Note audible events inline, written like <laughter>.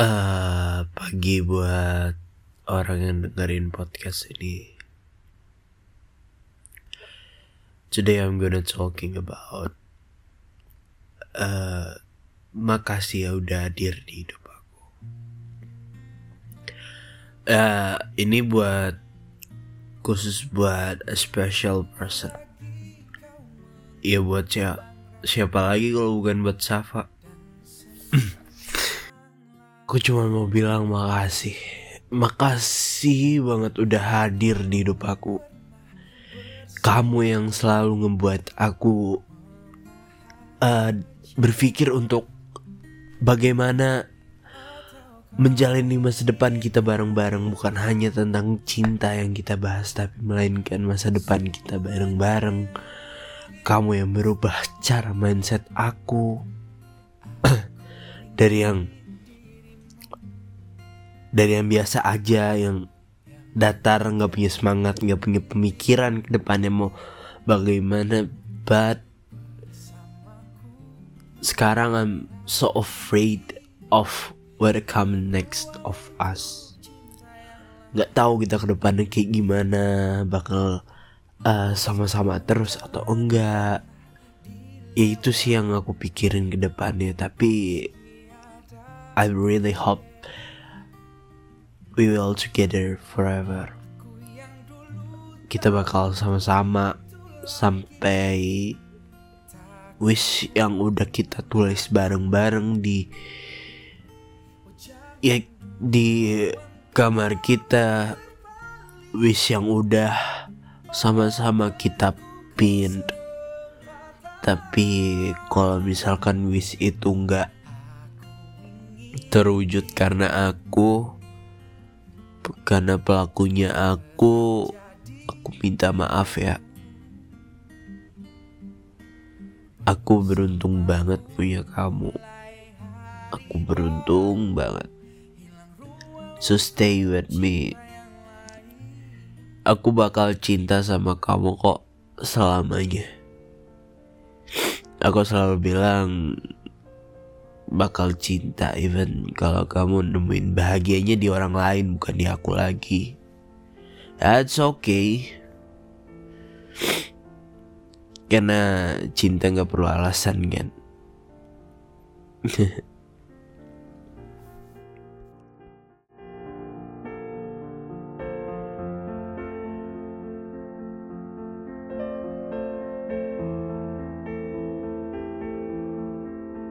uh, pagi buat orang yang dengerin podcast ini. Today I'm gonna talking about uh, makasih ya udah hadir di hidup aku. Uh, ini buat khusus buat a special person. Iya buat siapa, siapa lagi kalau bukan buat Safa. <clears throat> Aku cuma mau bilang makasih. Makasih banget udah hadir di hidup aku. Kamu yang selalu ngebuat aku uh, berpikir untuk bagaimana menjalani masa depan kita bareng-bareng bukan hanya tentang cinta yang kita bahas tapi melainkan masa depan kita bareng-bareng. Kamu yang merubah cara mindset aku <clears throat> dari yang dari yang biasa aja yang datar nggak punya semangat nggak punya pemikiran ke depannya mau bagaimana. But sekarang I'm so afraid of what come next of us. Nggak tahu kita ke depannya kayak gimana bakal uh, sama-sama terus atau enggak. Ya itu sih yang aku pikirin ke depannya tapi I really hope we will together forever. Kita bakal sama-sama sampai wish yang udah kita tulis bareng-bareng di ya di kamar kita wish yang udah sama-sama kita pin tapi kalau misalkan wish itu nggak terwujud karena aku karena pelakunya aku aku minta maaf ya. Aku beruntung banget punya kamu. Aku beruntung banget. So stay with me. Aku bakal cinta sama kamu kok selamanya. Aku selalu bilang bakal cinta even kalau kamu nemuin bahagianya di orang lain bukan di aku lagi. That's okay. Karena cinta nggak perlu alasan kan. <laughs>